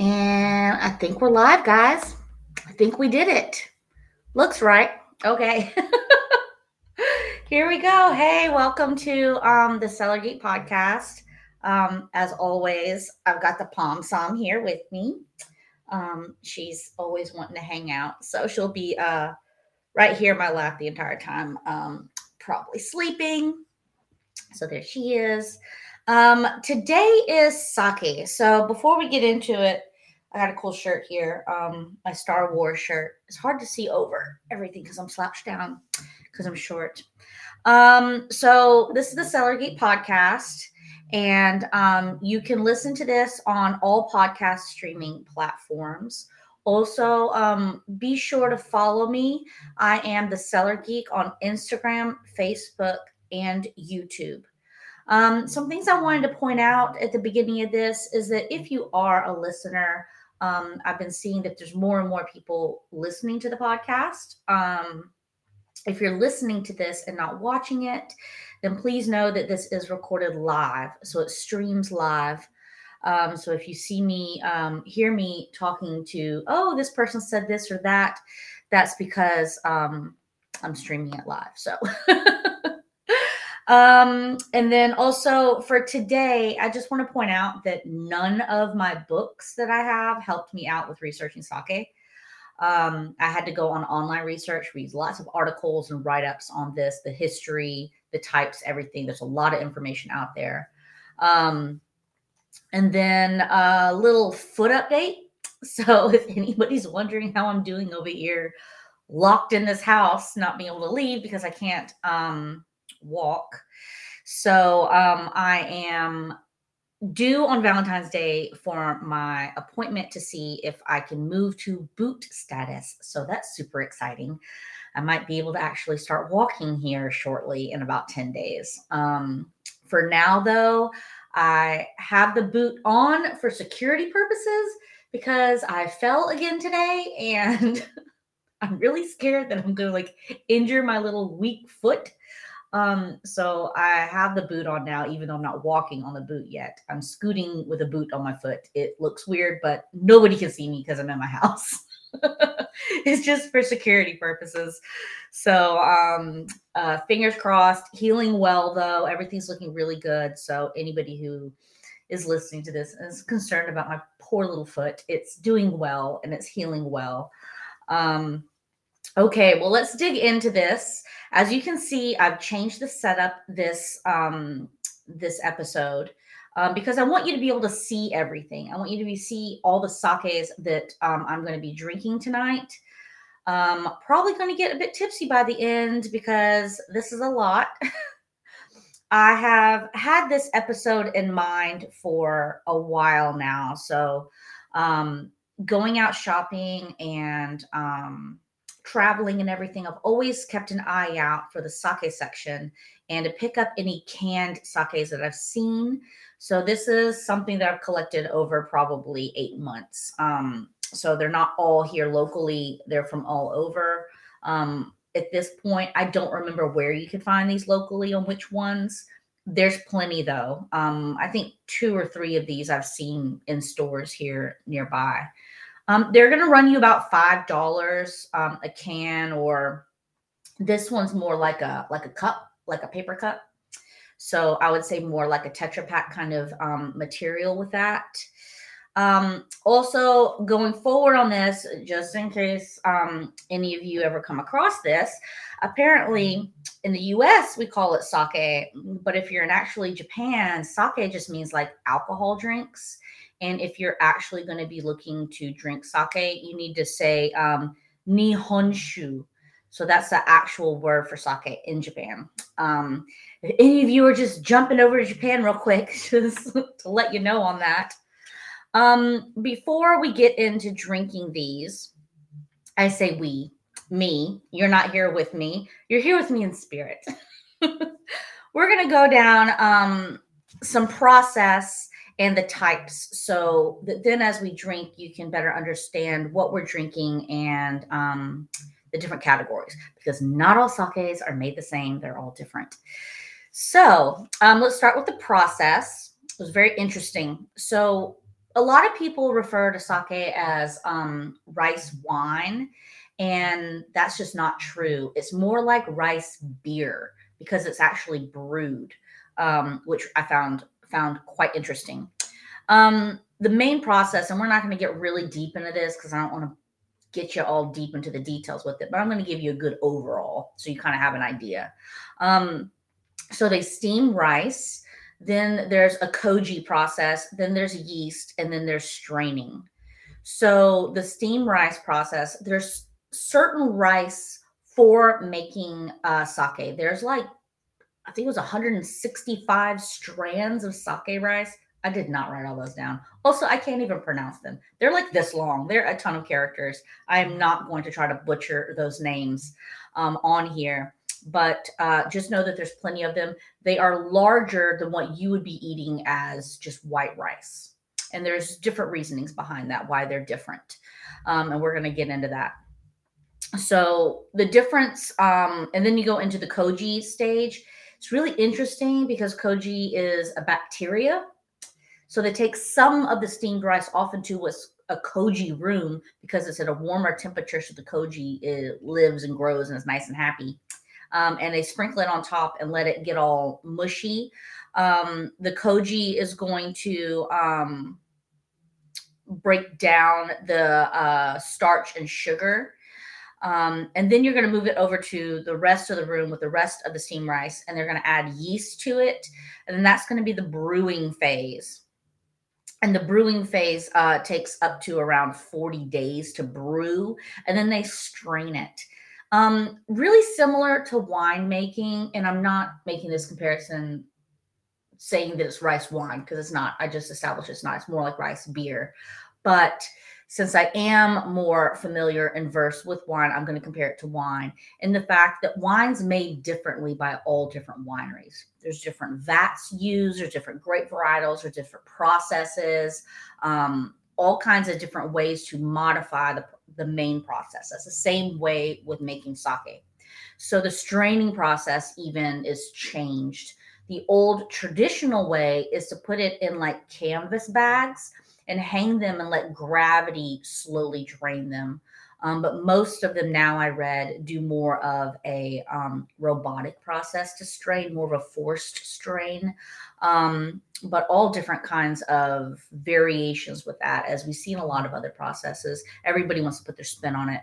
And I think we're live, guys. I think we did it. Looks right. Okay. Here we go. Hey, welcome to um, the Cellar Geek podcast. Um, as always, I've got the Palm Som here with me. Um, she's always wanting to hang out, so she'll be uh, right here in my lap the entire time, um, probably sleeping. So there she is. Um, today is sake. So before we get into it, I got a cool shirt here. Um, my Star Wars shirt. It's hard to see over everything because I'm slouched down because I'm short. Um, so this is the Cellar Geek podcast, and um, you can listen to this on all podcast streaming platforms. Also, um, be sure to follow me. I am the Cellar Geek on Instagram, Facebook, and YouTube. Um, some things I wanted to point out at the beginning of this is that if you are a listener, um, I've been seeing that there's more and more people listening to the podcast. Um, if you're listening to this and not watching it, then please know that this is recorded live. So it streams live. Um, so if you see me, um, hear me talking to, oh, this person said this or that, that's because um, I'm streaming it live. So. Um, and then also for today, I just want to point out that none of my books that I have helped me out with researching sake. Um, I had to go on online research, read lots of articles and write ups on this, the history, the types, everything. There's a lot of information out there. Um, and then a little foot update. So if anybody's wondering how I'm doing over here, locked in this house, not being able to leave because I can't um, walk. So um, I am due on Valentine's Day for my appointment to see if I can move to boot status. So that's super exciting. I might be able to actually start walking here shortly in about 10 days. Um, for now, though, I have the boot on for security purposes because I fell again today and I'm really scared that I'm going to like injure my little weak foot. Um, so I have the boot on now, even though I'm not walking on the boot yet. I'm scooting with a boot on my foot. It looks weird, but nobody can see me because I'm in my house. it's just for security purposes. So um uh fingers crossed, healing well though. Everything's looking really good. So anybody who is listening to this is concerned about my poor little foot, it's doing well and it's healing well. Um okay, well let's dig into this. As you can see, I've changed the setup this um, this episode um, because I want you to be able to see everything. I want you to be see all the sakes that um, I'm going to be drinking tonight. Um, probably going to get a bit tipsy by the end because this is a lot. I have had this episode in mind for a while now. So, um, going out shopping and um, traveling and everything, I've always kept an eye out for the sake section and to pick up any canned sakes that I've seen. So this is something that I've collected over probably eight months. Um, so they're not all here locally; they're from all over. Um, at this point, I don't remember where you can find these locally on which ones. There's plenty though. Um, I think two or three of these I've seen in stores here nearby. Um, they're going to run you about five dollars um, a can, or this one's more like a like a cup, like a paper cup. So I would say more like a Tetra Pak kind of um, material with that. Um, also, going forward on this, just in case um, any of you ever come across this, apparently in the US we call it sake, but if you're in actually Japan, sake just means like alcohol drinks. And if you're actually going to be looking to drink sake, you need to say um, nihonshu. So that's the actual word for sake in Japan. Um, if any of you are just jumping over to Japan real quick, just to let you know on that. Um, before we get into drinking these, I say we, me. You're not here with me. You're here with me in spirit. We're gonna go down um, some process and the types. So that then as we drink you can better understand what we're drinking and um, the different categories because not all sakes are made the same they're all different. So um, let's start with the process. It was very interesting. So a lot of people refer to sake as um, rice wine, and that's just not true. It's more like rice beer because it's actually brewed, um, which I found found quite interesting. Um, the main process, and we're not going to get really deep into this because I don't want to get you all deep into the details with it, but I'm going to give you a good overall so you kind of have an idea. Um, so they steam rice, then there's a koji process, then there's yeast, and then there's straining. So the steam rice process, there's certain rice for making uh, sake. There's like, I think it was 165 strands of sake rice. I did not write all those down. Also, I can't even pronounce them. They're like this long. They're a ton of characters. I am not going to try to butcher those names um, on here, but uh, just know that there's plenty of them. They are larger than what you would be eating as just white rice. And there's different reasonings behind that, why they're different. Um, and we're going to get into that. So the difference, um, and then you go into the koji stage. It's really interesting because koji is a bacteria so they take some of the steamed rice off into what's a koji room because it's at a warmer temperature. So the koji lives and grows and is nice and happy. Um, and they sprinkle it on top and let it get all mushy. Um, the koji is going to um, break down the uh, starch and sugar. Um, and then you're going to move it over to the rest of the room with the rest of the steamed rice, and they're going to add yeast to it. And then that's going to be the brewing phase. And the brewing phase uh, takes up to around 40 days to brew and then they strain it. Um, really similar to winemaking and i'm not making this comparison saying that it's rice wine because it's not. I just established it's not. It's more like rice beer. But since I am more familiar and versed with wine, I'm going to compare it to wine and the fact that wine's made differently by all different wineries. There's different vats used, there's different grape varietals, there's different processes, um, all kinds of different ways to modify the, the main process. That's the same way with making sake. So the straining process even is changed. The old traditional way is to put it in like canvas bags and hang them and let gravity slowly drain them. Um, but most of them now I read do more of a um, robotic process to strain, more of a forced strain, um, but all different kinds of variations with that, as we see in a lot of other processes. Everybody wants to put their spin on it.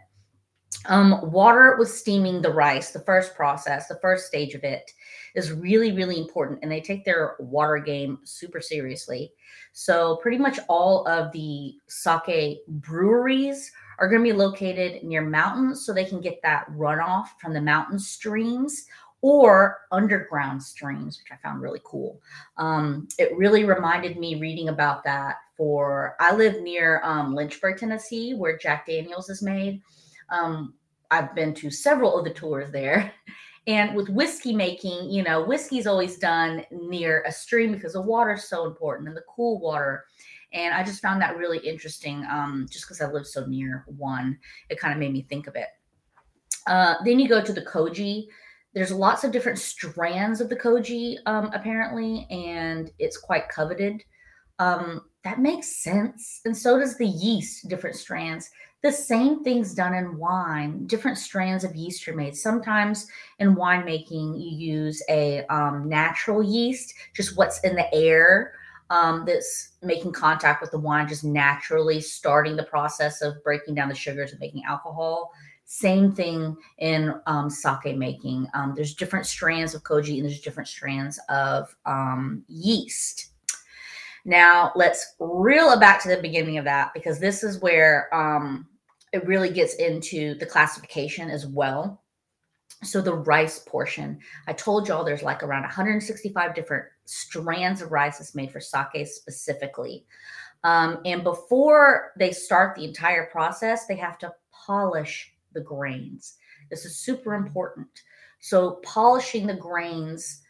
Um, water was steaming the rice, the first process, the first stage of it is really, really important. And they take their water game super seriously. So, pretty much all of the sake breweries are going to be located near mountains so they can get that runoff from the mountain streams or underground streams, which I found really cool. Um, it really reminded me reading about that for I live near um, Lynchburg, Tennessee, where Jack Daniels is made. Um, I've been to several of the tours there. And with whiskey making, you know, whiskey's always done near a stream because the water is so important and the cool water. And I just found that really interesting um, just because I live so near one. It kind of made me think of it. Uh, then you go to the koji. There's lots of different strands of the koji, um, apparently, and it's quite coveted. Um, that makes sense. And so does the yeast, different strands the same thing's done in wine. Different strands of yeast are made. Sometimes in winemaking, you use a um, natural yeast, just what's in the air um, that's making contact with the wine, just naturally starting the process of breaking down the sugars and making alcohol. Same thing in um, sake making. Um, there's different strands of koji and there's different strands of um, yeast. Now let's reel it back to the beginning of that because this is where um, it really gets into the classification as well. So the rice portion, I told y'all there's like around 165 different strands of rice that's made for sake specifically. Um, and before they start the entire process, they have to polish the grains. This is super important. So polishing the grains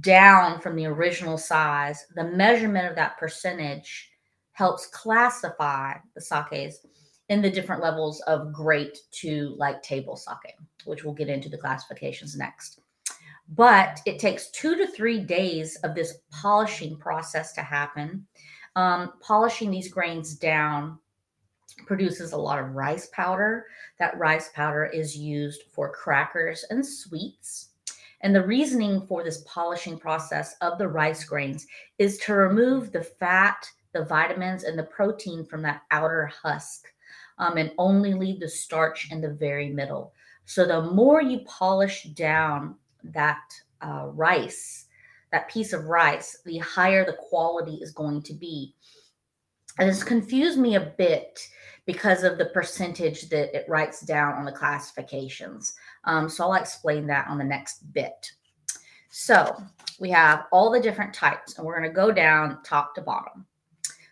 down from the original size, the measurement of that percentage helps classify the sakes in the different levels of great to like table sake, which we'll get into the classifications next. But it takes two to three days of this polishing process to happen. Um, polishing these grains down produces a lot of rice powder. That rice powder is used for crackers and sweets. And the reasoning for this polishing process of the rice grains is to remove the fat, the vitamins, and the protein from that outer husk um, and only leave the starch in the very middle. So the more you polish down that uh, rice, that piece of rice, the higher the quality is going to be. And it's confused me a bit because of the percentage that it writes down on the classifications. Um, so I'll explain that on the next bit. So we have all the different types, and we're going to go down top to bottom.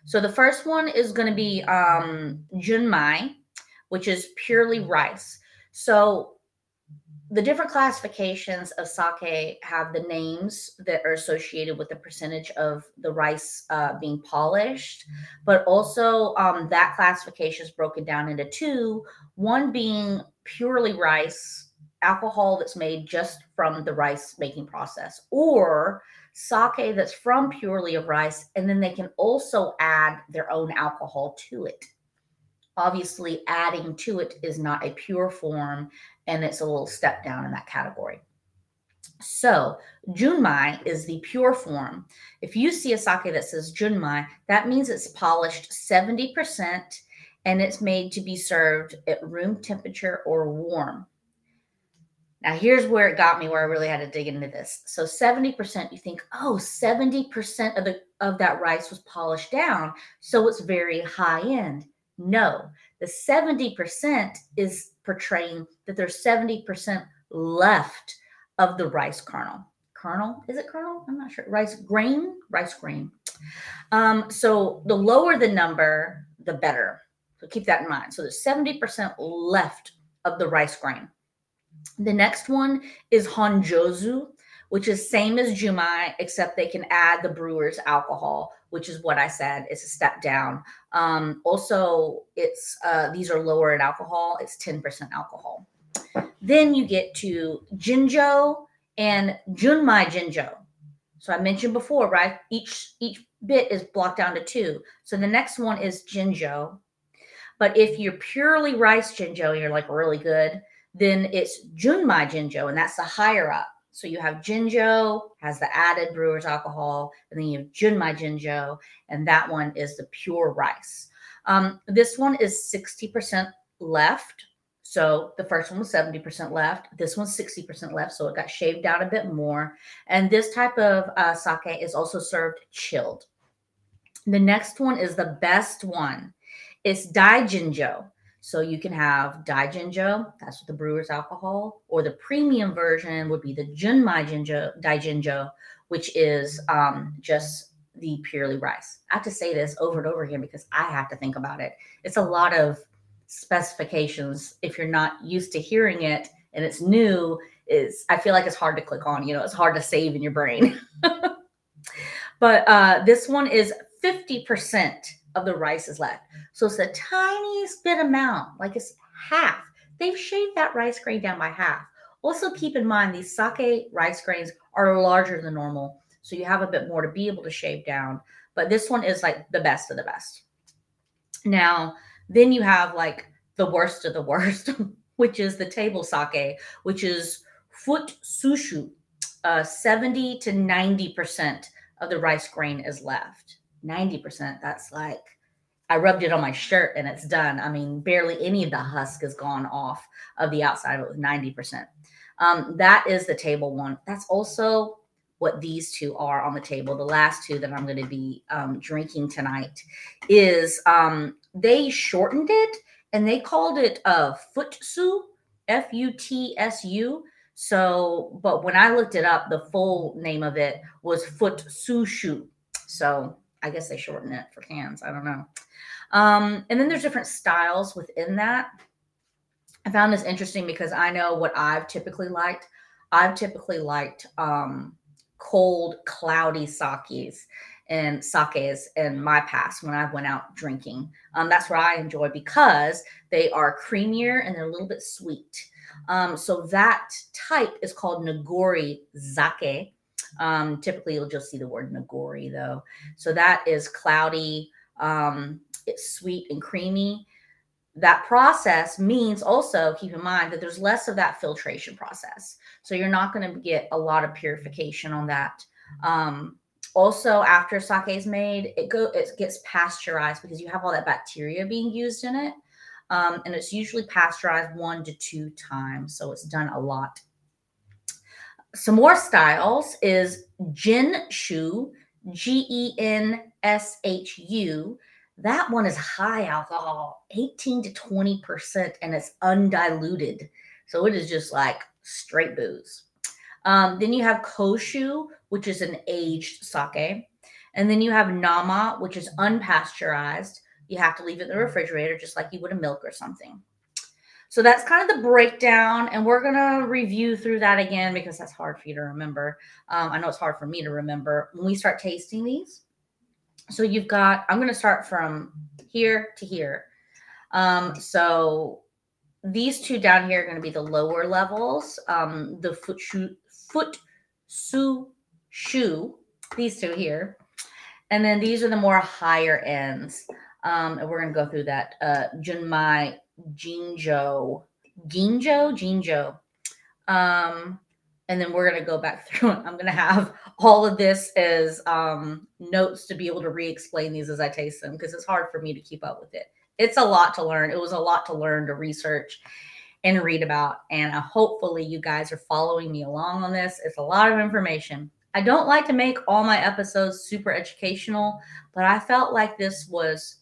So the first one is going to be um, junmai, which is purely rice. So the different classifications of sake have the names that are associated with the percentage of the rice uh, being polished, but also um, that classification is broken down into two one being purely rice, alcohol that's made just from the rice making process, or sake that's from purely of rice, and then they can also add their own alcohol to it. Obviously, adding to it is not a pure form, and it's a little step down in that category. So, junmai is the pure form. If you see a sake that says junmai, that means it's polished 70% and it's made to be served at room temperature or warm. Now, here's where it got me where I really had to dig into this. So, 70%, you think, oh, 70% of the of that rice was polished down, so it's very high end. No, the 70% is portraying that there's 70% left of the rice kernel. Kernel? Is it kernel? I'm not sure. Rice grain? Rice grain. Um, so the lower the number, the better. So keep that in mind. So there's 70% left of the rice grain. The next one is Honjozo, which is same as Junmai, except they can add the brewer's alcohol, which is what I said. It's a step down. Um, also, it's uh, these are lower in alcohol. It's 10% alcohol. Then you get to Jinjo and Junmai Jinjo. So I mentioned before, right? Each each bit is blocked down to two. So the next one is Jinjo. But if you're purely rice Jinjo, you're like really good, then it's Junmai Jinjo, and that's the higher up. So you have Jinjo, has the added brewer's alcohol, and then you have Junmai Jinjo, and that one is the pure rice. Um, this one is 60% left. So the first one was 70% left. This one's 60% left. So it got shaved down a bit more. And this type of uh, sake is also served chilled. The next one is the best one. It's Daijinjo. So you can have Daijinjo, that's the brewer's alcohol, or the premium version would be the Junmai Jinjo, Daijinjo, which is um, just the purely rice. I have to say this over and over again because I have to think about it. It's a lot of specifications. If you're not used to hearing it and it's new, is I feel like it's hard to click on. You know, it's hard to save in your brain. but uh, this one is 50% of the rice is left. So it's the tiniest bit amount, like it's half. They've shaved that rice grain down by half. Also, keep in mind these sake rice grains are larger than normal. So you have a bit more to be able to shave down. But this one is like the best of the best. Now, then you have like the worst of the worst, which is the table sake, which is futsushu. Uh, 70 to 90% of the rice grain is left. 90%. That's like, I rubbed it on my shirt and it's done. I mean, barely any of the husk has gone off of the outside. It was 90%. Um, that is the table one. That's also what these two are on the table. The last two that I'm going to be um, drinking tonight is um, they shortened it and they called it uh, Futsu, F U T S U. So, but when I looked it up, the full name of it was Futsushu. So I guess they shorten it for cans. I don't know. Um, and then there's different styles within that. I found this interesting because I know what I've typically liked. I've typically liked um, cold, cloudy sakes and sakes in my past when I went out drinking. Um, that's what I enjoy because they are creamier and they're a little bit sweet. Um, so that type is called Nagori Zake. Um, typically, you'll just see the word nagori though. So that is cloudy. Um, it's sweet and creamy. That process means also keep in mind that there's less of that filtration process. So you're not going to get a lot of purification on that. Um, also, after sake is made, it go it gets pasteurized because you have all that bacteria being used in it. Um, and it's usually pasteurized one to two times. So it's done a lot. Some more styles is Genshu, G E N S H U. That one is high alcohol, 18 to 20%, and it's undiluted. So it is just like straight booze. Um, then you have Koshu, which is an aged sake. And then you have Nama, which is unpasteurized. You have to leave it in the refrigerator just like you would a milk or something. So that's kind of the breakdown. And we're to review through that again because that's hard for you to remember. Um, I know it's hard for me to remember when we start tasting these. So you've got, I'm to start from here to here. Um, so these two down here are to be the lower levels. Um, the foot shoe, foot su shoe, these two here. And then these are the more higher ends. Um, and we're to go through that. Uh, Junmai Jinjo, Ginjo, Jinjo. Um, and then we're going to go back through it. I'm going to have all of this as um, notes to be able to re-explain these as I taste them because it's hard for me to keep up with it. It's a lot to learn. It was a lot to learn to research and read about. And uh, hopefully you guys are following me along on this. It's a lot of information. I don't like to make all my episodes super educational, but I felt like this was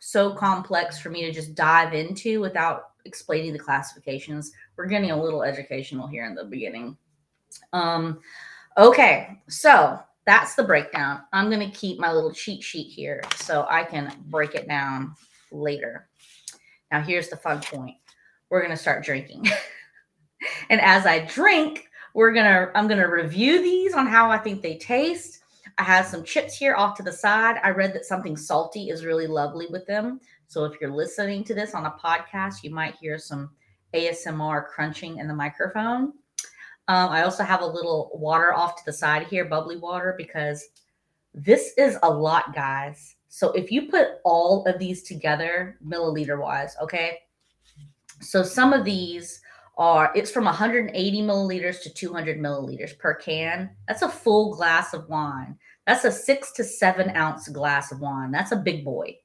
so complex for me to just dive into without explaining the classifications. We're getting a little educational here in the beginning. Um, okay, so that's the breakdown. I'm going to keep my little cheat sheet here so I can break it down later. Now, here's the fun point we're going to start drinking. and as I drink, we're going to, I'm going to review these on how I think they taste. I have some chips here off to the side. I read that something salty is really lovely with them. So if you're listening to this on a podcast, you might hear some ASMR crunching in the microphone. Um, I also have a little water off to the side here, bubbly water, because this is a lot, guys. So if you put all of these together, milliliter wise, okay. So some of these are, it's from 180 milliliters to 200 milliliters per can. That's a full glass of wine. That's a six to seven ounce glass of wine. That's a big boy.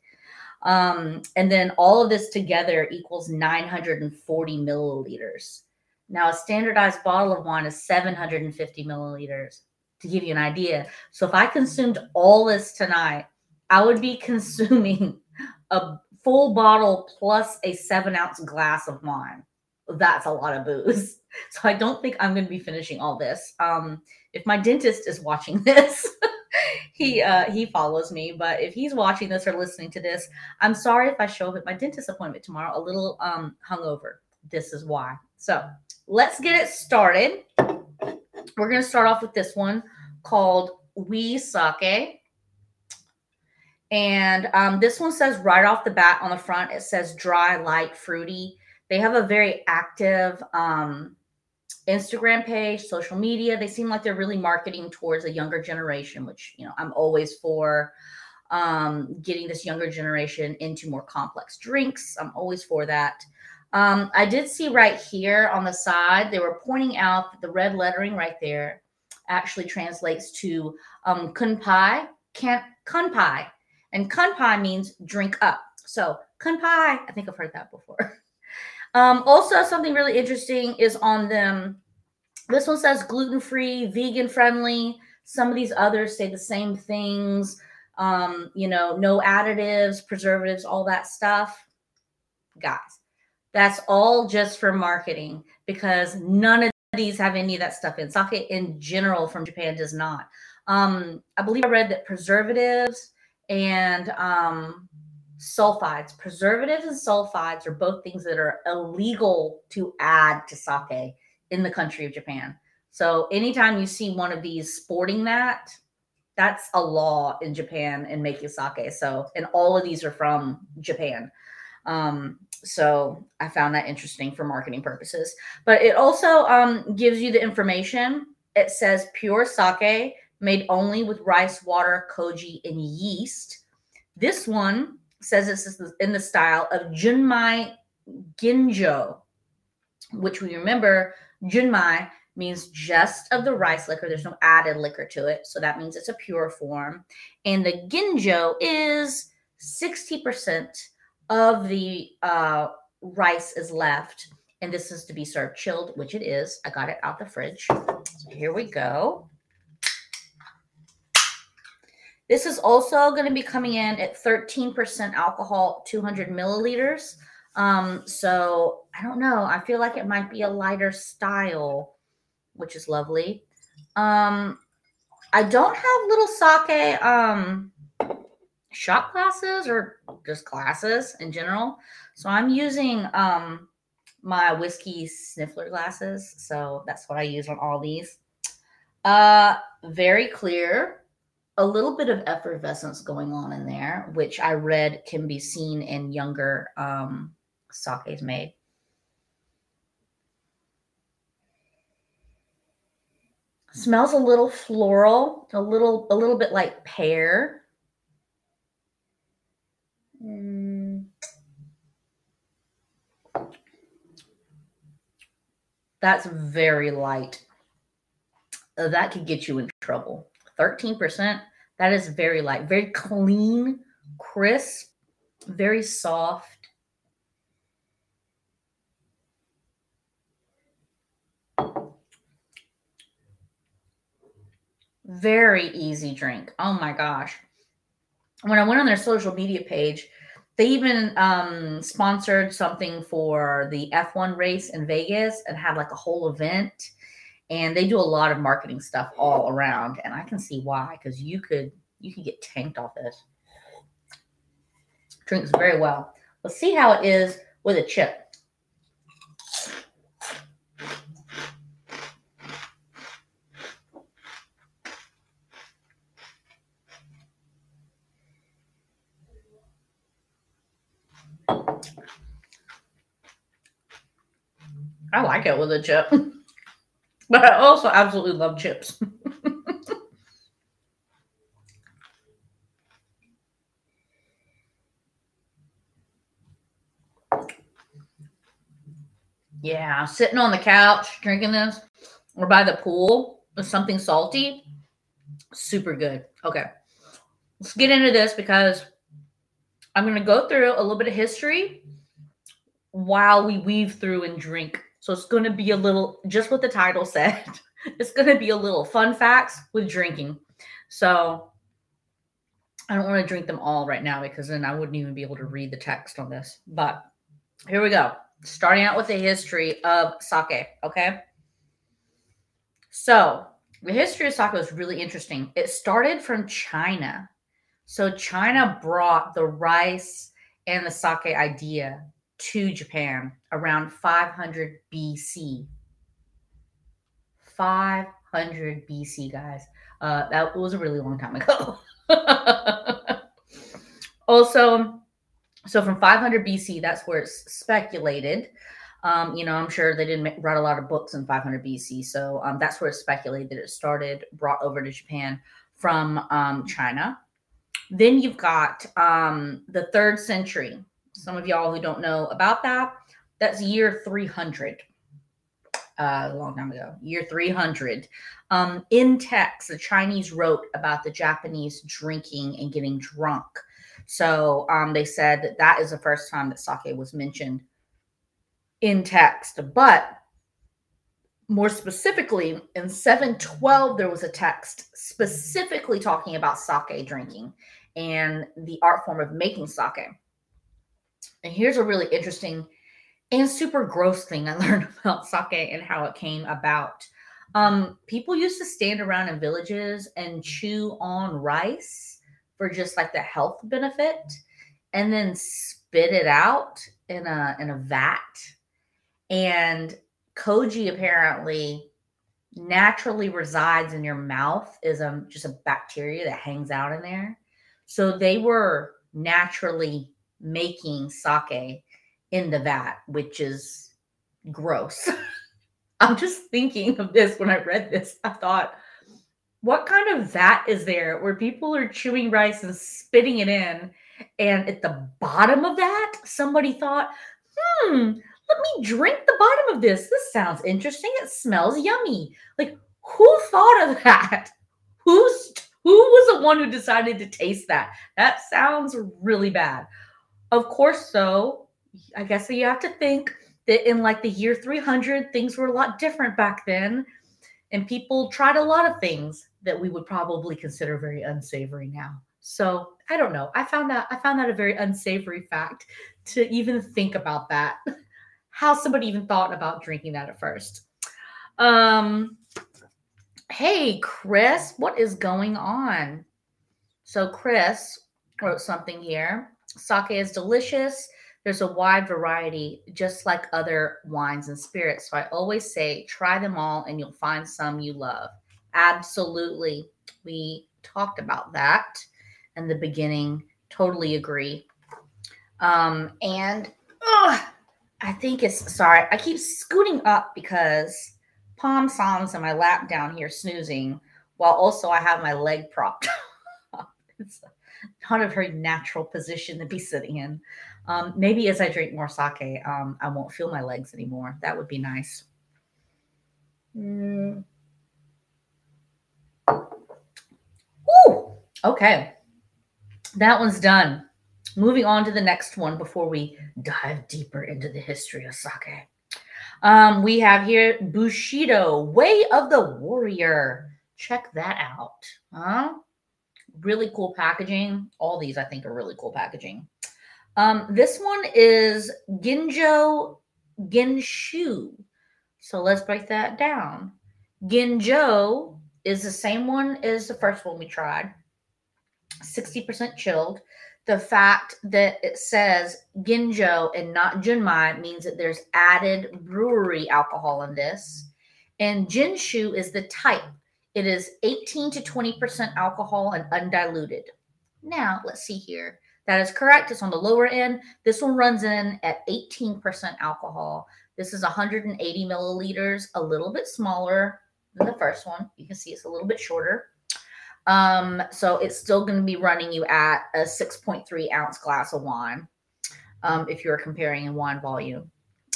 Um, and then all of this together equals 940 milliliters. Now, a standardized bottle of wine is 750 milliliters to give you an idea. So, if I consumed all this tonight, I would be consuming a full bottle plus a seven ounce glass of wine. That's a lot of booze. So, I don't think I'm going to be finishing all this. Um, if my dentist is watching this, he uh, he follows me. But if he's watching this or listening to this, I'm sorry if I show up at my dentist appointment tomorrow a little um, hungover. This is why. So let's get it started. We're to start off with this one called We Sake. And um, this one says right off the bat on the front, it says dry, light, fruity. They have a very active um, Instagram page, social media. They seem like they're really marketing towards a younger generation, which, you know, I'm always for um, getting this younger generation into more complex drinks. I'm always for that. Um, I did see right here on the side, they were pointing out that the red lettering right there actually translates to um, kunpai, can't kunpai. And kunpai means drink up. So kunpai, I think I've heard that before. um, also, something really interesting is on them. This one says gluten free, vegan friendly. Some of these others say the same things. Um, you know, no additives, preservatives, all that stuff. Guys, that's all just for marketing because none of these have any of that stuff in. Sake in general from Japan does not. Um, I believe I read that preservatives and um, sulfides, preservatives and sulfides are both things that are illegal to add to sake in the country of Japan. So anytime you see one of these sporting that, that's a law in Japan in making sake. So, and all of these are from Japan. Um, so I found that interesting for marketing purposes. But it also um, gives you the information. It says pure sake made only with rice, water, koji, and yeast. This one says this is in the style of Junmai Ginjo, which we remember Junmai means just of the rice liquor. There's no added liquor to it. So that means it's a pure form. And the Ginjo is 60% of the uh, rice is left. And this is to be served chilled, which it is. I got it out the fridge. So here we go. This is also going to be coming in at 13% alcohol, 200 milliliters. Um, so I don't know. I feel like it might be a lighter style, which is lovely. Um, I don't have little sake um shot glasses or just glasses in general. So I'm using um my whiskey sniffler glasses. So that's what I use on all these. Uh very clear a little bit of effervescence going on in there, which I read can be seen in younger um, sakes made. Smells a little floral, a little a little bit like pear. Mm. That's very light. Uh, that could get you in trouble. 13%. That is very light, very clean, crisp, very soft. Very easy drink. Oh my gosh. When I went on their social media page, they even um, sponsored something for the F1 race in Vegas and had like a whole event and they do a lot of marketing stuff all around and i can see why because you could you could get tanked off this. Drinks very well. Let's see how it is with a chip. I like it with a chip. But I also absolutely love chips. yeah, sitting on the couch drinking this or by the pool with something salty, super good. Okay, let's get into this because I'm going to go through a little bit of history while we weave through and drink so it's going to be a little, just what the title said, it's going to be a little fun facts with drinking. So I don't want to drink them all right now because then I wouldn't even be able to read the text on this. But here we go. Starting out with the history of sake. Okay. So the history of sake was really interesting. It started from China. So China brought the rice and the sake idea to Japan around 500 BC. 500 BC, guys. Uh, that was a really long time ago. also, so from 500 BC, that's where it's speculated. Um, you know, I'm sure they didn't write a lot of books in 500 BC, so um, that's where it's speculated that it started, brought over to Japan from um, China. Then you've got um, the third century, some of y'all who don't know about that, that's year 300. Uh, a long time ago, year 300. Um, in text, the Chinese wrote about the Japanese drinking and getting drunk. So um, they said that that is the first time that sake was mentioned in text. But more specifically, in 712, there was a text specifically talking about sake drinking and the art form of making sake. And here's a really interesting and super gross thing I learned about sake and how it came about. Um, people used to stand around in villages and chew on rice for just like the health benefit and then spit it out in a in a vat. And koji apparently naturally resides in your mouth is a, just a bacteria that hangs out in there. So they were naturally making sake in the vat, which is gross. I'm just thinking of this when I read this. I thought, what kind of vat is there where people are chewing rice and spitting it in? And at the bottom of that, somebody thought, hmm, let me drink the bottom of this. This sounds interesting. It smells yummy. Like, who thought of that? Who's who was the one who decided to taste that? That sounds really bad. Of course, so I guess you have to think that in like the year 300, things were a lot different back then. And people tried a lot of things that we would probably consider very unsavory now. So I don't know. I found that I found that a very unsavory fact to even think about that. How somebody even thought about drinking that at first. Um, Hey, Chris, what is going on? So, Chris wrote something here. Sake is delicious. There's a wide variety, just like other wines and spirits. So, I always say try them all and you'll find some you love. Absolutely. We talked about that in the beginning. Totally agree. Um, and I think it's sorry, I keep scooting up because Palm Psalms in my lap down here snoozing, while also I have my leg propped it's not a very natural position to be sitting in. Um, maybe as I drink more sake, um, I won't feel my legs anymore. That would be nice. Mm. Ooh, okay. That one's done. Moving on to the next one before we dive deeper into the history of sake. Um, we have here Bushido, Way of the Warrior. Check that out. Huh? Really cool packaging. All these, I think, are really cool packaging. Um, this one is Ginjo Genshu. So let's break that down. Ginjo is the same one as the first one we tried. 60% chilled the fact that it says Ginjo and not Junmai means that there's added brewery alcohol in this. And Genshu is the type. It is 18 to 20% alcohol and undiluted. Now, let's see here. That is correct. It's on the lower end. This one runs in at 18% alcohol. This is 180 milliliters, a little bit smaller than the first one. You can see it's a little bit shorter. Um, so it's still going to be running you at a 6.3 ounce glass of wine um, if you're comparing in wine volume.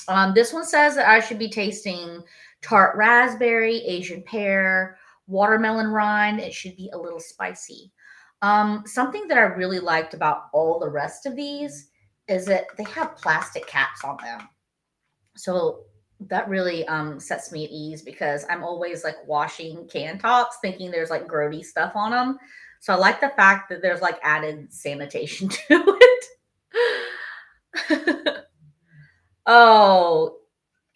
Um, this one says that I should be tasting tart raspberry, Asian pear, watermelon rind. It should be a little spicy. Um, something that I really liked about all the rest of these is that they have plastic caps on them. So that really um, sets me at ease because I'm always like washing can tops, thinking there's like grody stuff on them. So I like the fact that there's like added sanitation to it. oh,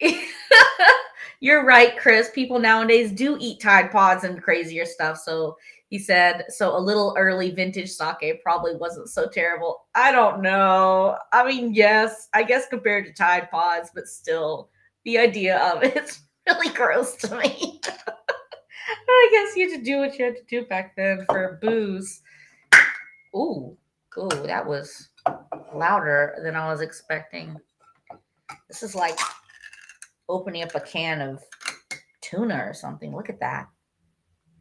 you're right, Chris. People nowadays do eat Tide Pods and crazier stuff. So he said, so a little early vintage sake probably wasn't so terrible. I don't know. I mean, yes, I guess compared to Tide Pods, but still the idea of it. It's really gross to me. I guess you had to do what you had to do back then for booze. Ooh, ooh, that was louder than I was expecting. This is like opening up a can of tuna or something. Look at that.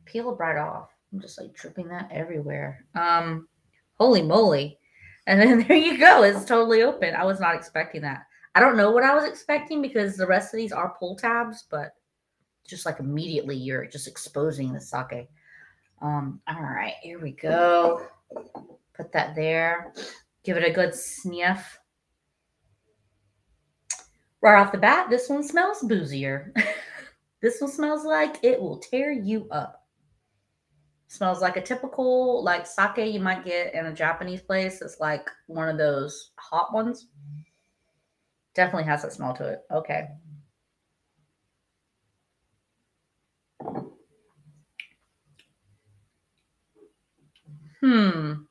Peel it right off. I'm just like dripping that everywhere. Um, holy moly. And then there you go. It's totally open. I was not expecting that. I don't know what I was expecting because the rest of these are pull tabs, but just like immediately you're just exposing the sake. Um, all right, here we go. Put that there. Give it a good sniff. Right off the bat, this one smells boozier. this one smells like it will tear you up. Smells like a typical like sake you might get in a Japanese place. It's like one of those hot ones. Definitely has that smell to it. Okay. Hmm.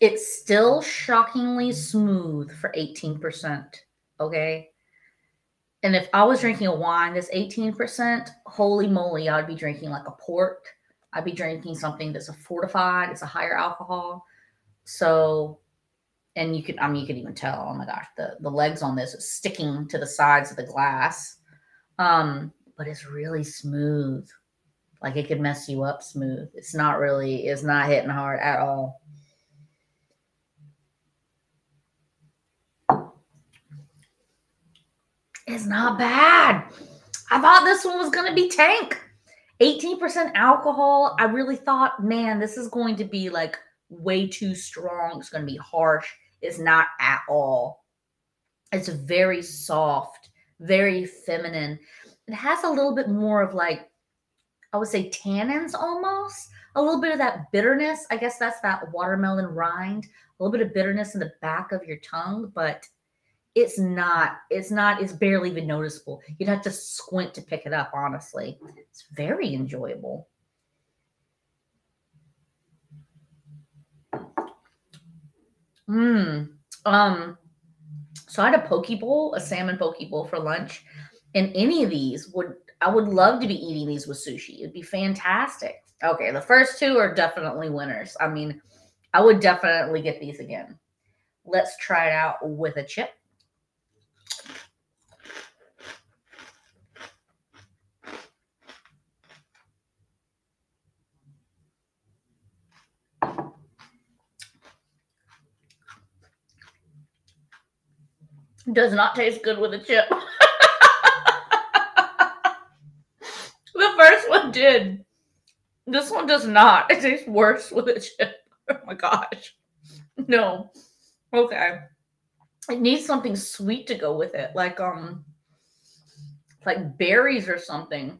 It's still shockingly smooth for 18%. Okay. And if I was drinking a wine that's 18%, holy moly, I'd be drinking like a port. I'd be drinking something that's a fortified, it's a higher alcohol. So and you could, I mean, you could even tell, oh my gosh, the, the legs on this is sticking to the sides of the glass. Um, but it's really smooth. Like it could mess you up smooth. It's not really, it's not hitting hard at all. It's not bad. I thought this one was going to be tank. 18% alcohol. I really thought, man, this is going to be like way too strong. It's going to be harsh. It's not at all. It's very soft, very feminine. It has a little bit more of like, I would say tannins almost, a little bit of that bitterness. I guess that's that watermelon rind, a little bit of bitterness in the back of your tongue, but it's not it's not it's barely even noticeable. You'd have to squint to pick it up honestly. It's very enjoyable. Mm. um so i had a poke bowl a salmon poke bowl for lunch and any of these would i would love to be eating these with sushi. It'd be fantastic. Okay the first two are definitely winners. I mean i would definitely get these again. Let's try it out with a chip Does not taste good with a chip. the first one did. This one does not. It tastes worse with a chip. Oh my gosh. No. Okay. It needs something sweet to go with it, like um like berries or something.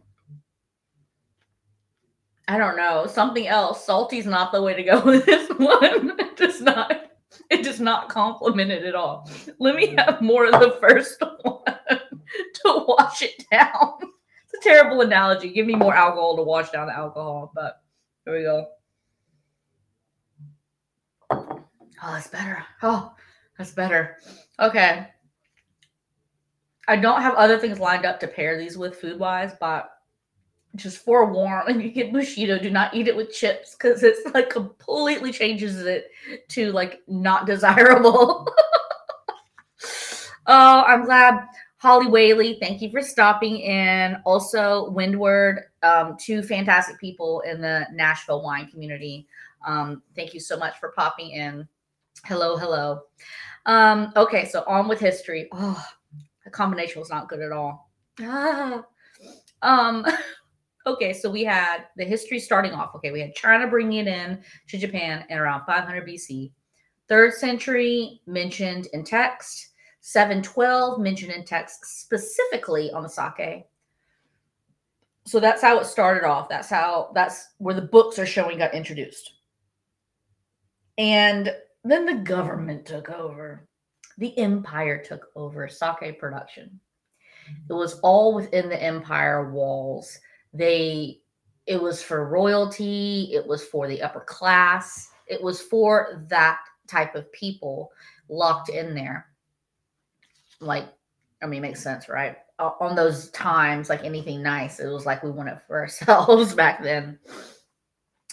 I don't know. Something else. Salty's not the way to go with this one. It does not it does not compliment it at all. Let me have more of the first one to wash it down. It's a terrible analogy. Give me more alcohol to wash down the alcohol, but here we go. Oh, that's better. Oh, that's better. Okay. I don't have other things lined up to pair these with food wise, but just forewarn if you get bushido do not eat it with chips because it's like completely changes it to like not desirable. Oh i'm glad. Holly whaley thank you for stopping in. Also windward um, two fantastic people in the nashville wine community. Um, thank you so much for popping in hello hello um, okay so on with history oh the combination was not good at all ah. um Okay, so we had the history starting off. Okay, we had China bringing it in to Japan in around 500 BC. Third century mentioned in text. 712 mentioned in text specifically on the sake. So that's how it started off. That's how that's where the books are showing got introduced. And then the government took over. The empire took over sake production. Mm-hmm. It was all within the empire walls they it was for royalty, it was for the upper class, it was for that type of people locked in there. Like, I mean, it makes sense, right? On those times, like anything nice, it was like we wanted for ourselves back then.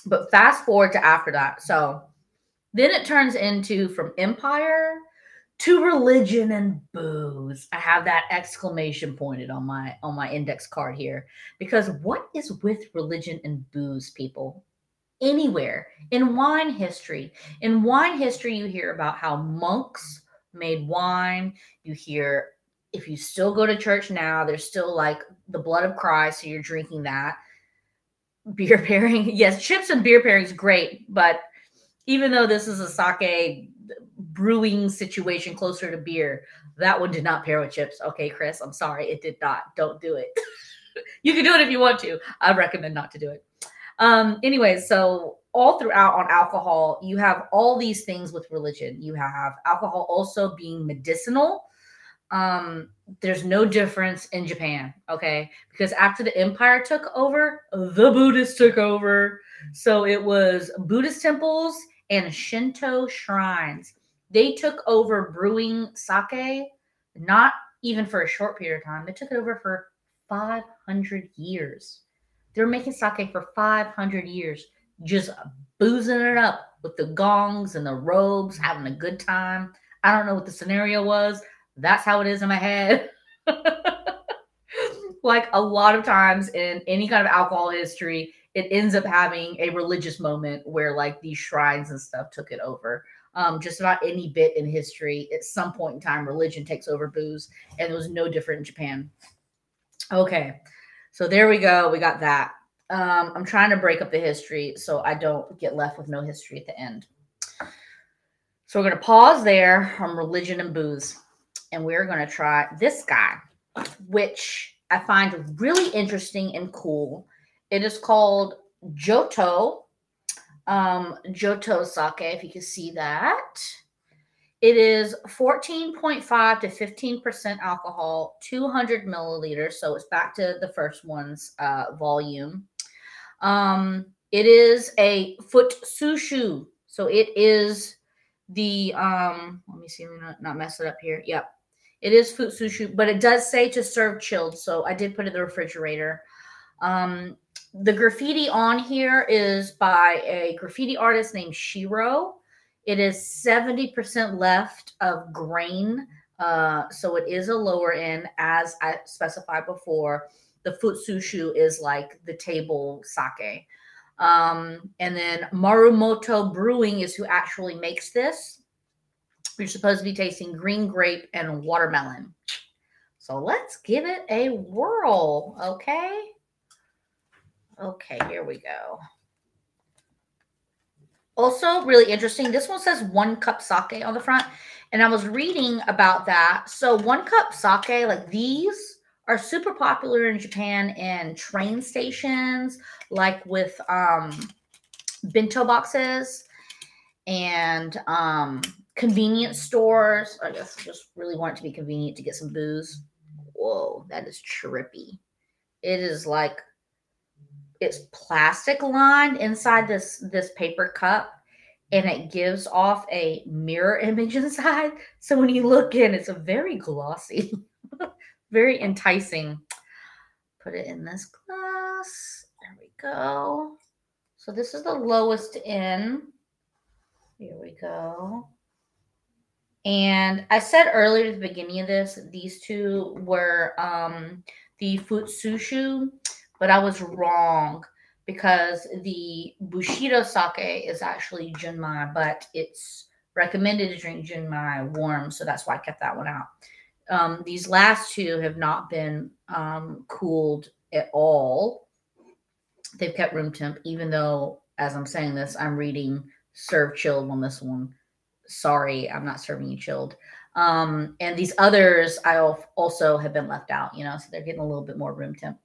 But fast forward to after that. So then it turns into from empire to religion and booze. I have that exclamation pointed on my on my index card here because what is with religion and booze people? Anywhere in wine history. In wine history you hear about how monks made wine. You hear if you still go to church now, there's still like the blood of Christ, so you're drinking that. Beer pairing, yes, chips and beer pairing is great, but even though this is a sake brewing situation closer to beer. That one did not pair with chips. Okay, Chris, I'm sorry. It did not. Don't do it. you can do it if you want to. I recommend not to do it. Um, anyways, so all throughout on alcohol, you have all these things with religion. You have alcohol also being medicinal. Um, there's no difference in Japan, okay? Because after the empire took over, the Buddhists took over. So it was Buddhist temples and Shinto shrines they took over brewing sake, not even for a short period of time. They took it over for 500 years. They were making sake for 500 years, just boozing it up with the gongs and the robes, having a good time. I don't know what the scenario was. That's how it is in my head. like a lot of times in any kind of alcohol history, it ends up having a religious moment where like these shrines and stuff took it over. Um, just about any bit in history, at some point in time, religion takes over booze, and it was no different in Japan. Okay, so there we go. We got that. Um, I'm trying to break up the history so I don't get left with no history at the end. So we're going to pause there on religion and booze, and we're going to try this guy, which I find really interesting and cool. It is called Joto, um, Joto sake, if you can see that. It is 14.5 to 15% alcohol, 200 milliliters. So it's back to the first one's uh, volume. Um, it is a foot sushu. So it is the um let me see, let me not, not mess it up here. Yep. It is futsushu, but it does say to serve chilled. So I did put it in the refrigerator. Um the graffiti on here is by a graffiti artist named Shiro. It is 70% left of grain. Uh, so it is a lower end, as I specified before. The foot sushu is like the table sake. Um, and then Marumoto Brewing is who actually makes this. You're supposed to be tasting green grape and watermelon. So let's give it a whirl, okay? Okay, here we go. Also, really interesting. This one says one cup sake on the front. And I was reading about that. So, one cup sake, like these, are super popular in Japan in train stations, like with um, bento boxes and um, convenience stores. I guess just really want it to be convenient to get some booze. Whoa, that is trippy. It is like it's plastic lined inside this this paper cup and it gives off a mirror image inside. So when you look in, it's a very glossy. very enticing. Put it in this glass. There we go. So this is the lowest in. Here we go. And I said earlier at the beginning of this, these two were um, the Futsushu, but I was wrong because the Bushido sake is actually Junmai, but it's recommended to drink Junmai warm, so that's why I kept that one out. Um, these last two have not been um, cooled at all. They've kept room temp, even though, as I'm saying this, I'm reading serve chilled on this one. Sorry, I'm not serving you chilled. Um, and these others, I also have been left out, you know, so they're getting a little bit more room temp.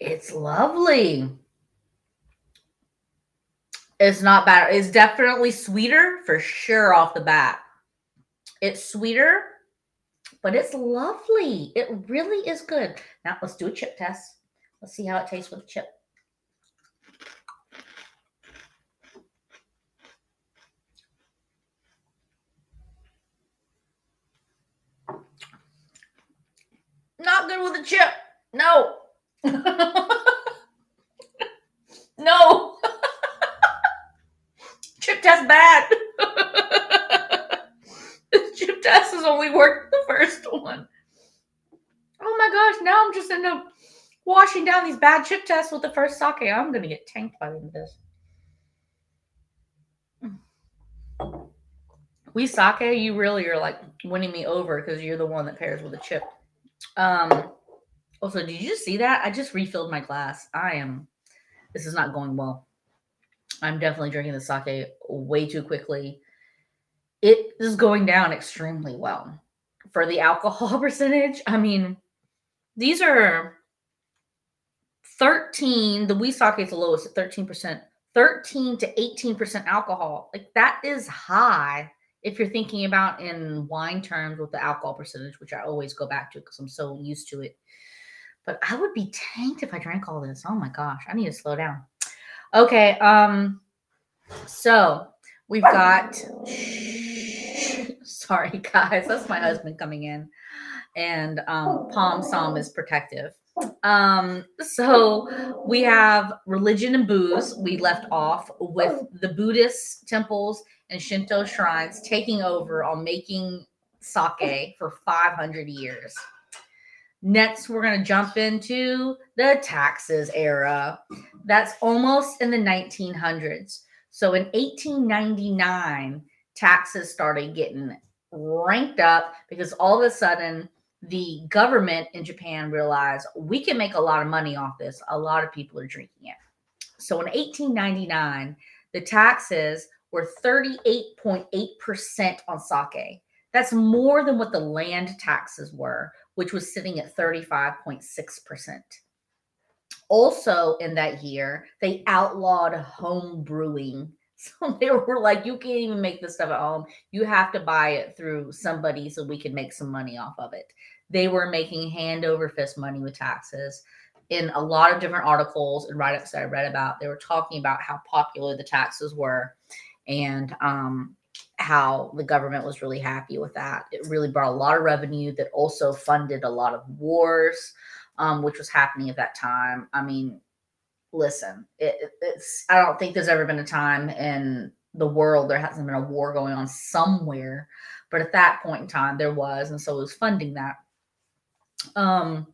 It's lovely. It's not bad. It's definitely sweeter for sure off the bat. It's sweeter, but it's lovely. It really is good. Now let's do a chip test. Let's see how it tastes with chip. Not good with a chip. No. no. chip test bad. chip test has only worked the first one. Oh my gosh, now I'm just end up washing down these bad chip tests with the first sake. I'm gonna get tanked by this. We sake, you really are like winning me over because you're the one that pairs with a chip. Um also, did you see that? I just refilled my glass. I am this is not going well. I'm definitely drinking the sake way too quickly. It is going down extremely well for the alcohol percentage. I mean, these are 13. The We Sake is the lowest at 13%. 13 to 18% alcohol. Like that is high if you're thinking about in wine terms with the alcohol percentage, which I always go back to because I'm so used to it. But I would be tanked if I drank all this. Oh my gosh, I need to slow down. Okay. Um, so we've got sorry guys, that's my husband coming in. And um Palm Som is protective. Um, so we have religion and booze. We left off with the Buddhist temples and Shinto shrines taking over on making sake for 500 years. Next, we're going to jump into the taxes era. That's almost in the 1900s. So in 1899, taxes started getting ranked up because all of a sudden the government in Japan realized we can make a lot of money off this. A lot of people are drinking it. So in 1899, the taxes were 38.8% on sake. That's more than what the land taxes were, which was sitting at 35.6%. Also, in that year, they outlawed home brewing. So they were like, you can't even make this stuff at home. You have to buy it through somebody so we can make some money off of it. They were making hand over fist money with taxes. In a lot of different articles and write ups that I read about, they were talking about how popular the taxes were and um, how the government was really happy with that. It really brought a lot of revenue that also funded a lot of wars, um, which was happening at that time. I mean, listen, it, it's I don't think there's ever been a time in the world there hasn't been a war going on somewhere, but at that point in time there was, and so it was funding that. Um,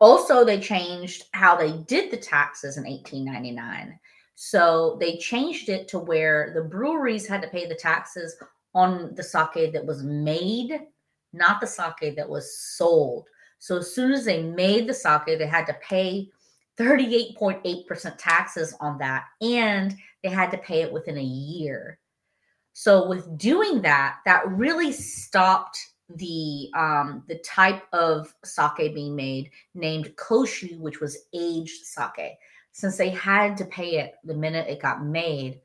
also, they changed how they did the taxes in 1899. So they changed it to where the breweries had to pay the taxes on the sake that was made, not the sake that was sold. So as soon as they made the sake, they had to pay 38.8% taxes on that and they had to pay it within a year. So with doing that, that really stopped the um the type of sake being made named koshu which was aged sake since they had to pay it the minute it got made,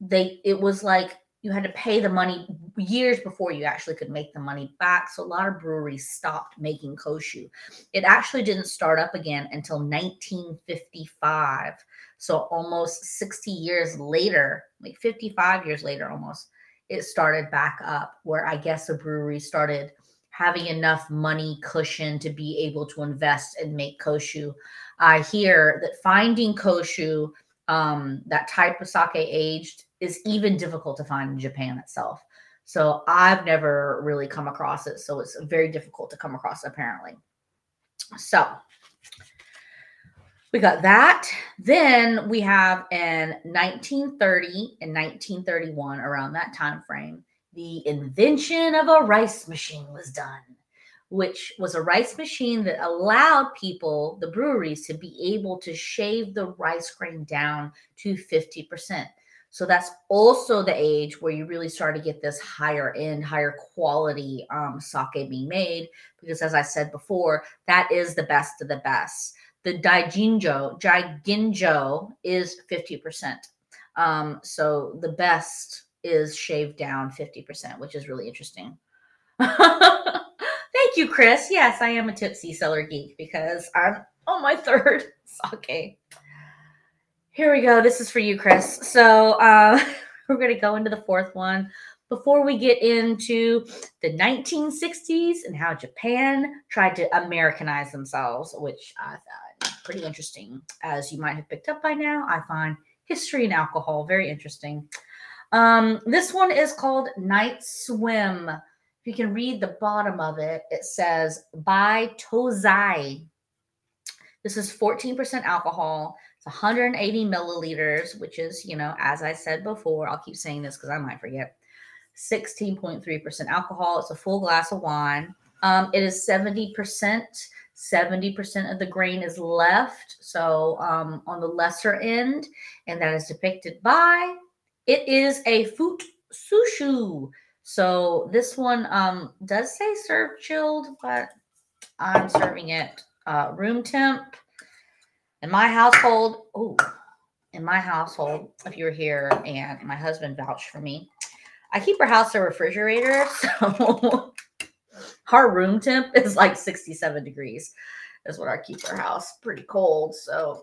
they it was like you had to pay the money years before you actually could make the money back. So a lot of breweries stopped making koshu. It actually didn't start up again until 1955. So almost 60 years later, like 55 years later almost, it started back up where I guess the brewery started having enough money cushion to be able to invest and make koshu. I hear that finding koshu, um, that type of sake aged, is even difficult to find in Japan itself. So I've never really come across it. So it's very difficult to come across, apparently. So we got that. Then we have in 1930 and 1931, around that time frame, the invention of a rice machine was done, which was a rice machine that allowed people, the breweries, to be able to shave the rice grain down to 50%. So that's also the age where you really start to get this higher end, higher quality um, sake being made. Because as I said before, that is the best of the best. The Daiginjo, Daiginjo is 50%. Um, so the best is shaved down 50%, which is really interesting. Thank you, Chris. Yes, I am a tipsy cellar geek because I'm on my third sake. Here we go. This is for you, Chris. So uh, we're going to go into the fourth one before we get into the 1960s and how Japan tried to Americanize themselves, which I thought pretty interesting. As you might have picked up by now, I find history and alcohol very interesting. Um, this one is called Night Swim. If you can read the bottom of it, it says by Tozai. This is 14% alcohol. It's 180 milliliters, which is, you know, as I said before, I'll keep saying this because I might forget. 16.3% alcohol. It's a full glass of wine. Um, it is 70%. 70% of the grain is left. So um, on the lesser end, and that is depicted by it is a foot sushu. So this one um, does say serve chilled, but I'm serving it uh, room temp. In my household, oh, in my household, if you're here and my husband vouched for me, I keep our house a refrigerator. So our room temp is like 67 degrees. Is what I keep our house pretty cold. So,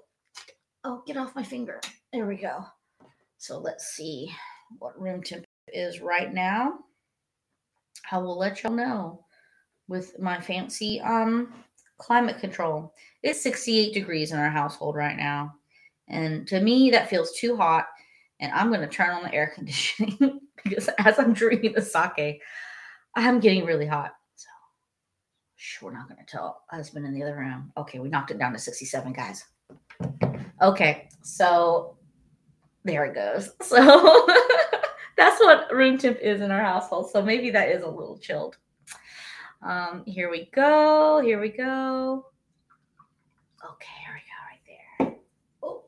oh, get off my finger. There we go. So let's see what room temp is right now. I will let y'all know with my fancy um climate control. It's 68 degrees in our household right now. And to me, that feels too hot. And I'm going to turn on the air conditioning because as I'm drinking the sake, I'm getting really hot. So, shh, we're not going to tell husband in the other room. Okay, we knocked it down to 67, guys. Okay, so there it goes. So that's what room temp is in our household. So maybe that is a little chilled. Um, here we go. Here we go. Okay, here we go right there. Oh,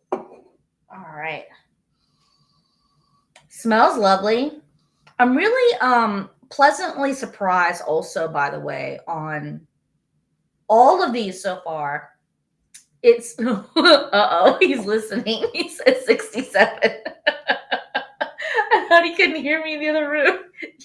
all right. Smells lovely. I'm really um pleasantly surprised also by the way on all of these so far. It's uh-oh, he's listening. He says 67. I thought he couldn't hear me in the other room.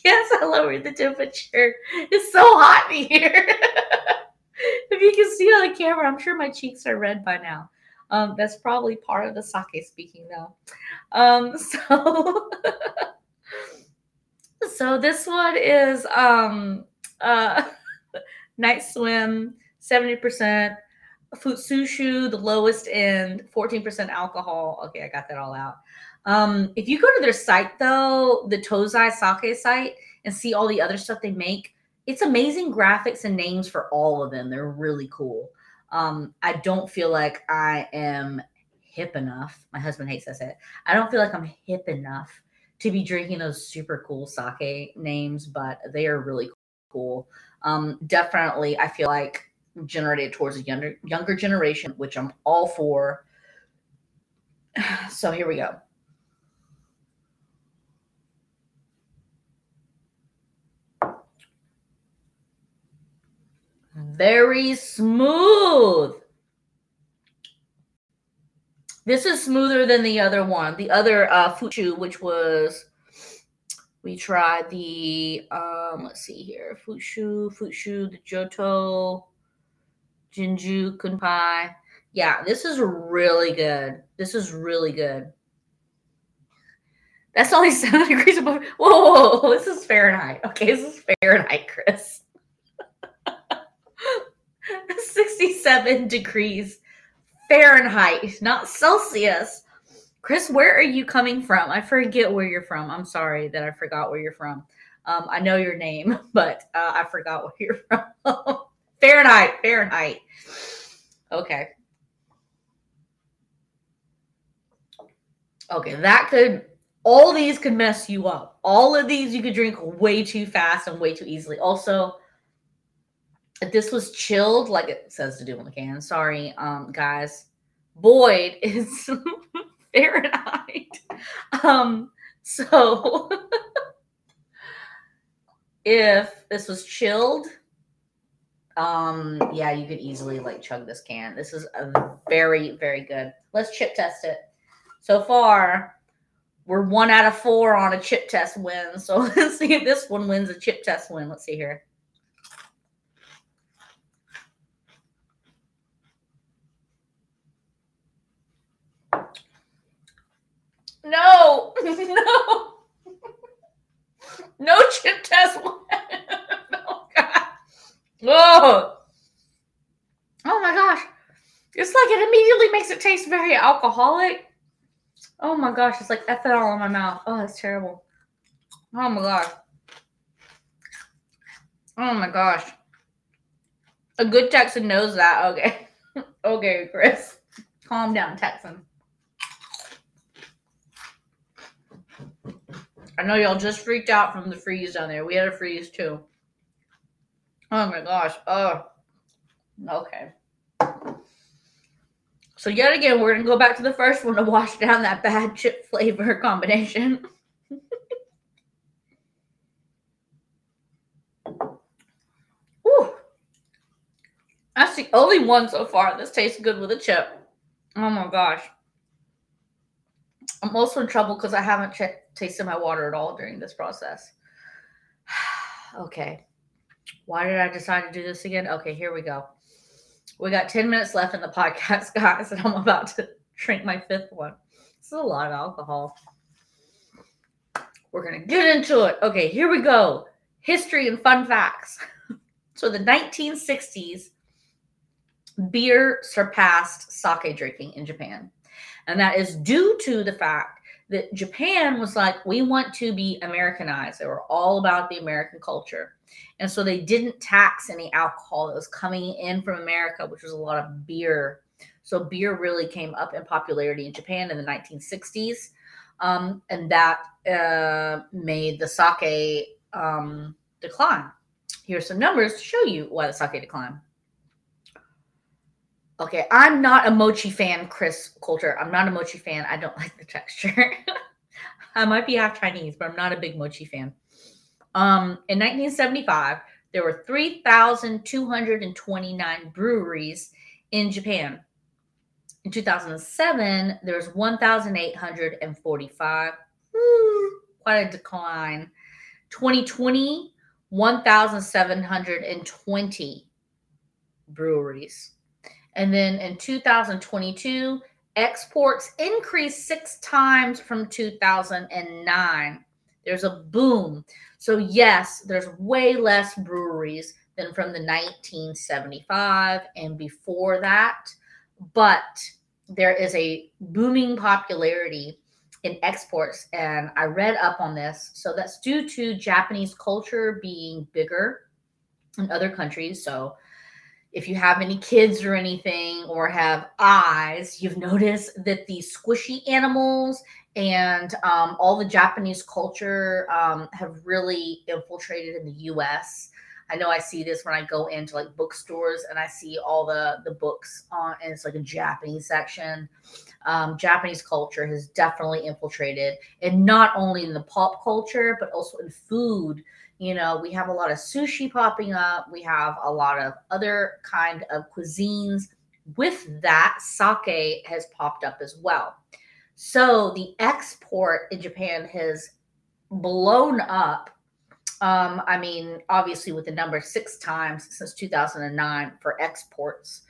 Yes, I lowered the temperature. It's so hot in here. if you can see on the camera, I'm sure my cheeks are red by now. Um, that's probably part of the sake speaking, though. Um, so, so this one is um, uh, night swim, seventy percent. Futsushu, the lowest end, 14% alcohol. Okay, I got that all out. Um, if you go to their site though, the Tozai Sake site, and see all the other stuff they make, it's amazing graphics and names for all of them. They're really cool. Um, I don't feel like I am hip enough. My husband hates it. I don't feel like I'm hip enough to be drinking those super cool sake names, but they are really cool. Um, definitely, I feel like generated towards a younger younger generation, which I'm all for. So here we go. Very smooth. This is smoother than the other one. The other uh, Fuchu, which was we tried the um let's see here Fuchu, Fuchu, the Joto, Jinju Kunpai. Yeah, this is really good. This is really good. That's only seven degrees above. Whoa, whoa, whoa, this is Fahrenheit. Okay, this is Fahrenheit, Chris. 67 degrees Fahrenheit, not Celsius. Chris, where are you coming from? I forget where you're from. I'm sorry that I forgot where you're from. Um, I know your name, but uh, I forgot where you're from. Fahrenheit, Fahrenheit. Okay. Okay, that could all these could mess you up. All of these you could drink way too fast and way too easily. Also, if this was chilled, like it says to do on the can. Sorry, um, guys. Boyd is Fahrenheit. Um, so if this was chilled, um, yeah, you could easily like chug this can. This is a very, very good. Let's chip test it. So far, we're one out of four on a chip test win. So let's see if this one wins a chip test win. Let's see here. No, no, no chip test win. oh God. Oh. oh my gosh. It's like it immediately it taste very alcoholic. Oh my gosh, it's like ethanol in my mouth. Oh, that's terrible. Oh my gosh. Oh my gosh. A good Texan knows that. Okay. okay, Chris. Calm down, Texan. I know y'all just freaked out from the freeze down there. We had a freeze too. Oh my gosh. Oh, okay. So yet again, we're gonna go back to the first one to wash down that bad chip flavor combination. Whew. That's the only one so far that's tastes good with a chip. Oh my gosh. I'm also in trouble because I haven't ch- tasted my water at all during this process. okay. Why did I decide to do this again? Okay, here we go. We got 10 minutes left in the podcast, guys, and I'm about to drink my fifth one. This is a lot of alcohol. We're going to get into it. Okay, here we go. History and fun facts. so, the 1960s beer surpassed sake drinking in Japan. And that is due to the fact that Japan was like, we want to be Americanized. They were all about the American culture. And so they didn't tax any alcohol that was coming in from America, which was a lot of beer. So beer really came up in popularity in Japan in the 1960s. Um, and that uh, made the sake um, decline. Here's some numbers to show you why the sake declined. Okay, I'm not a mochi fan, Chris Coulter. I'm not a mochi fan. I don't like the texture. I might be half Chinese, but I'm not a big mochi fan. Um, in 1975, there were 3,229 breweries in Japan. In 2007, there was 1,845. Quite a decline. 2020, 1,720 breweries. And then in 2022, exports increased six times from 2009. There's a boom. So, yes, there's way less breweries than from the 1975 and before that, but there is a booming popularity in exports. And I read up on this. So, that's due to Japanese culture being bigger in other countries. So, if you have any kids or anything or have eyes, you've noticed that these squishy animals and um, all the Japanese culture um, have really infiltrated in the US. I know I see this when I go into like bookstores and I see all the the books on, and it's like a Japanese section. Um, Japanese culture has definitely infiltrated, and not only in the pop culture but also in food you know we have a lot of sushi popping up. We have a lot of other kind of cuisines. With that sake has popped up as well. So the export in japan has blown up. Um, i mean obviously with the number six times since 2009 for exports.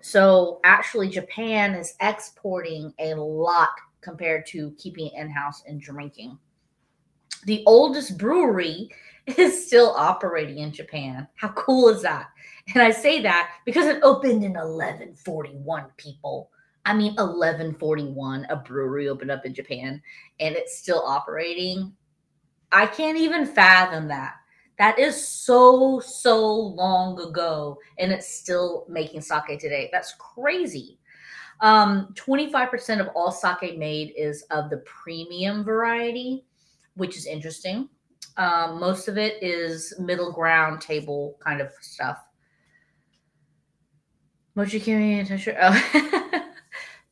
So actually japan is exporting a lot compared to keeping it in-house and drinking. The oldest brewery is still operating in Japan. How cool is that? And I say that because it opened in 1141 people. I mean 1141 a brewery opened up in Japan and it's still operating. I can't even fathom that. That is so so long ago and it's still making sake today. That's crazy. Um 25% of all sake made is of the premium variety, which is interesting um, most of it is middle ground table kind of stuff. Mochi Kimi Oh.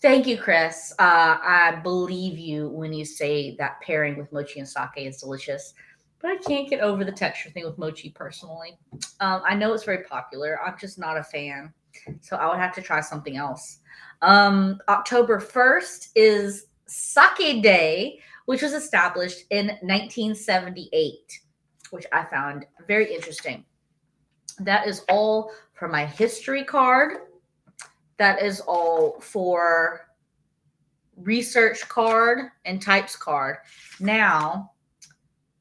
Thank you, Chris. Uh, I believe you when you say that pairing with mochi and sake is delicious, but I can't get over the texture thing with mochi personally. Um, I know it's very popular. I'm just not a fan, so I would have to try something else. Um, October 1st is Sake Day, which was established in 1978, which I found very interesting. That is all for my history card. That is all for research card and types card. Now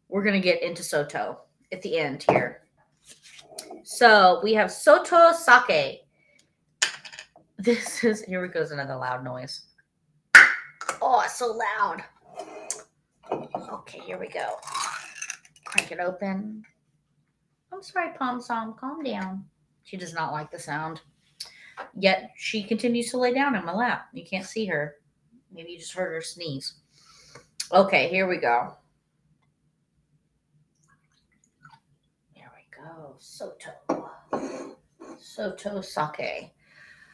we're going to get into Soto at the end here. So we have Soto Sake. This is, here goes another loud noise. Oh, it's so loud. Okay, here we go. Crank it open. I'm sorry, Pom Som, calm down. She does not like the sound. Yet she continues to lay down in my lap. You can't see her. Maybe you just heard her sneeze. Okay, here we go. There we go. Soto. Soto sake.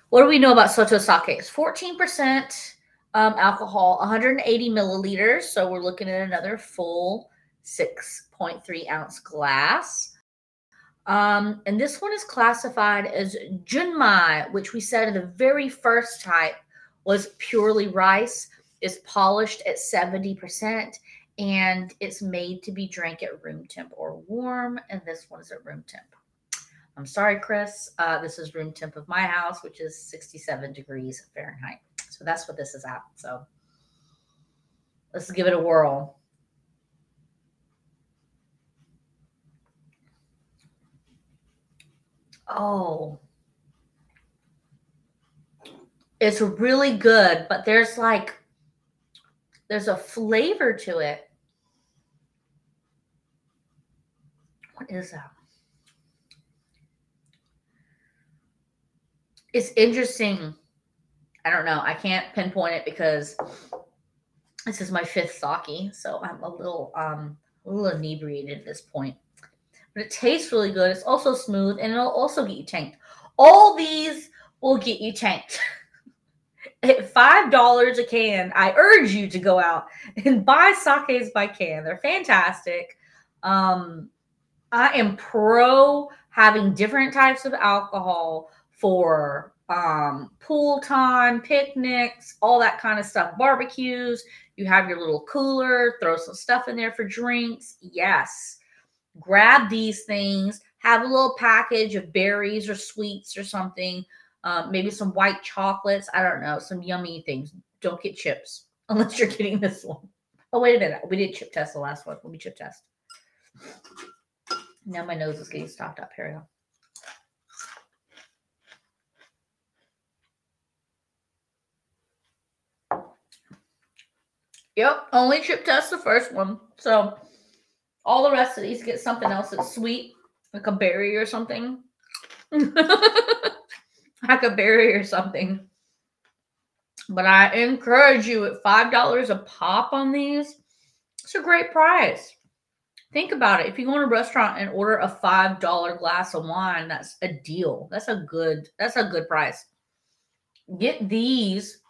What do we know about Soto sake? It's 14% um, alcohol, 180 milliliters. So we're looking at another full 6.3 ounce glass. Um, and this one is classified as junmai, which we said in the very first type was purely rice, is polished at 70%, and it's made to be drank at room temp or warm. And this one is at room temp. I'm sorry, Chris. Uh, this is room temp of my house, which is 67 degrees Fahrenheit. So that's what this is at. So let's give it a whirl. Oh, It's really good, but there's like there's a flavor to it. What is that? It's interesting. I don't know. I can't pinpoint it because this is my fifth sake, so I'm a little um a little inebriated at this point. But it tastes really good. It's also smooth and it'll also get you tanked. All these will get you tanked. At five dollars a can, I urge you to go out and buy sakes by can. They're fantastic. Um, I am pro having different types of alcohol for um, pool time, picnics, all that kind of stuff, barbecues. You have your little cooler, throw some stuff in there for drinks. Yes. Grab these things, have a little package of berries or sweets or something, um, maybe some white chocolates. I don't know, some yummy things. Don't get chips unless you're getting this one. Oh, wait a minute. We did chip test the last one. Let me chip test. Now my nose is getting stopped up. Here Yep, only chip test the first one. So all the rest of these get something else that's sweet, like a berry or something. like a berry or something. But I encourage you at $5 a pop on these, it's a great price. Think about it. If you go in a restaurant and order a $5 glass of wine, that's a deal. That's a good, that's a good price. Get these,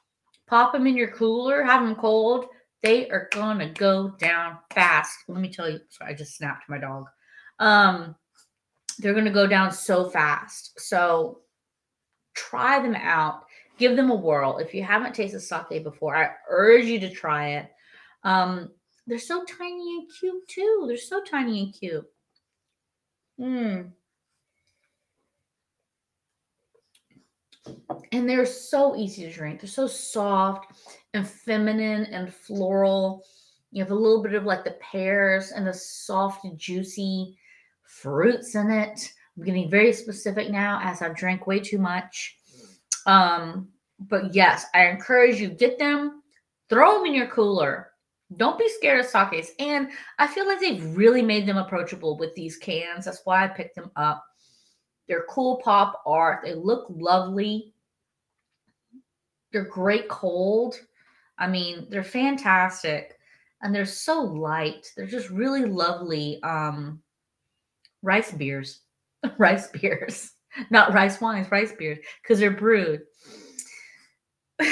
pop them in your cooler, have them cold they are gonna go down fast. Let me tell you. Sorry, I just snapped my dog. Um, they're gonna go down so fast. So try them out. Give them a whirl. If you haven't tasted sake before, I urge you to try it. Um, they're so tiny and cute too. They're so tiny and cute. Hmm. And they're so easy to drink. They're so soft and feminine and floral. You have a little bit of like the pears and the soft, juicy fruits in it. I'm getting very specific now as I've drank way too much. Um, but yes, I encourage you get them, throw them in your cooler. Don't be scared of sakes. And I feel like they've really made them approachable with these cans. That's why I picked them up. They're cool pop art. They look lovely. They're great cold. I mean, they're fantastic and they're so light. They're just really lovely um rice beers. rice beers. Not rice wines, rice beers because they're brewed.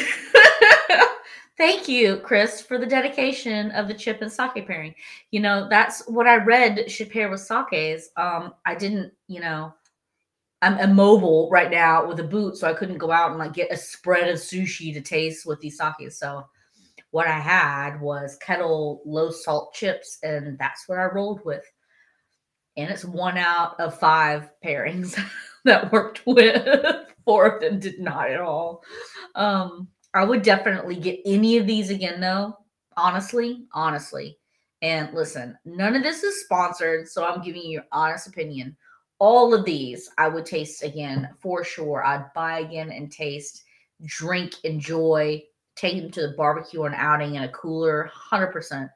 Thank you, Chris, for the dedication of the chip and sake pairing. You know, that's what I read should pair with sakes. Um, I didn't, you know, I'm immobile right now with a boot, so I couldn't go out and like get a spread of sushi to taste with these sakes. So what I had was kettle low salt chips, and that's what I rolled with. And it's one out of five pairings that worked with. Four of them did not at all. Um, I would definitely get any of these again, though. Honestly, honestly. And listen, none of this is sponsored, so I'm giving you your honest opinion. All of these I would taste again for sure. I'd buy again and taste, drink, enjoy, take them to the barbecue or an outing in a cooler, 100%.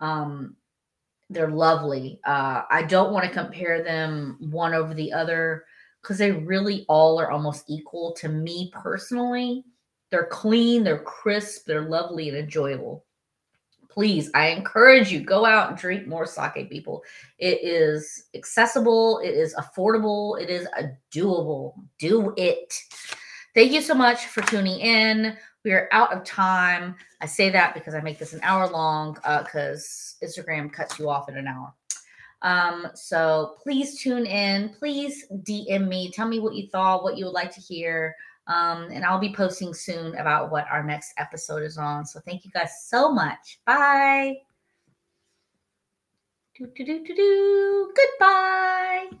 Um, they're lovely. Uh, I don't want to compare them one over the other because they really all are almost equal to me personally. They're clean, they're crisp, they're lovely and enjoyable. Please, I encourage you go out and drink more sake, people. It is accessible, it is affordable, it is a doable. Do it. Thank you so much for tuning in. We are out of time. I say that because I make this an hour long because uh, Instagram cuts you off in an hour. Um, so please tune in. Please DM me. Tell me what you thought, what you would like to hear. Um, and I'll be posting soon about what our next episode is on. So thank you guys so much. Bye. Do, do, do, do, do. Goodbye.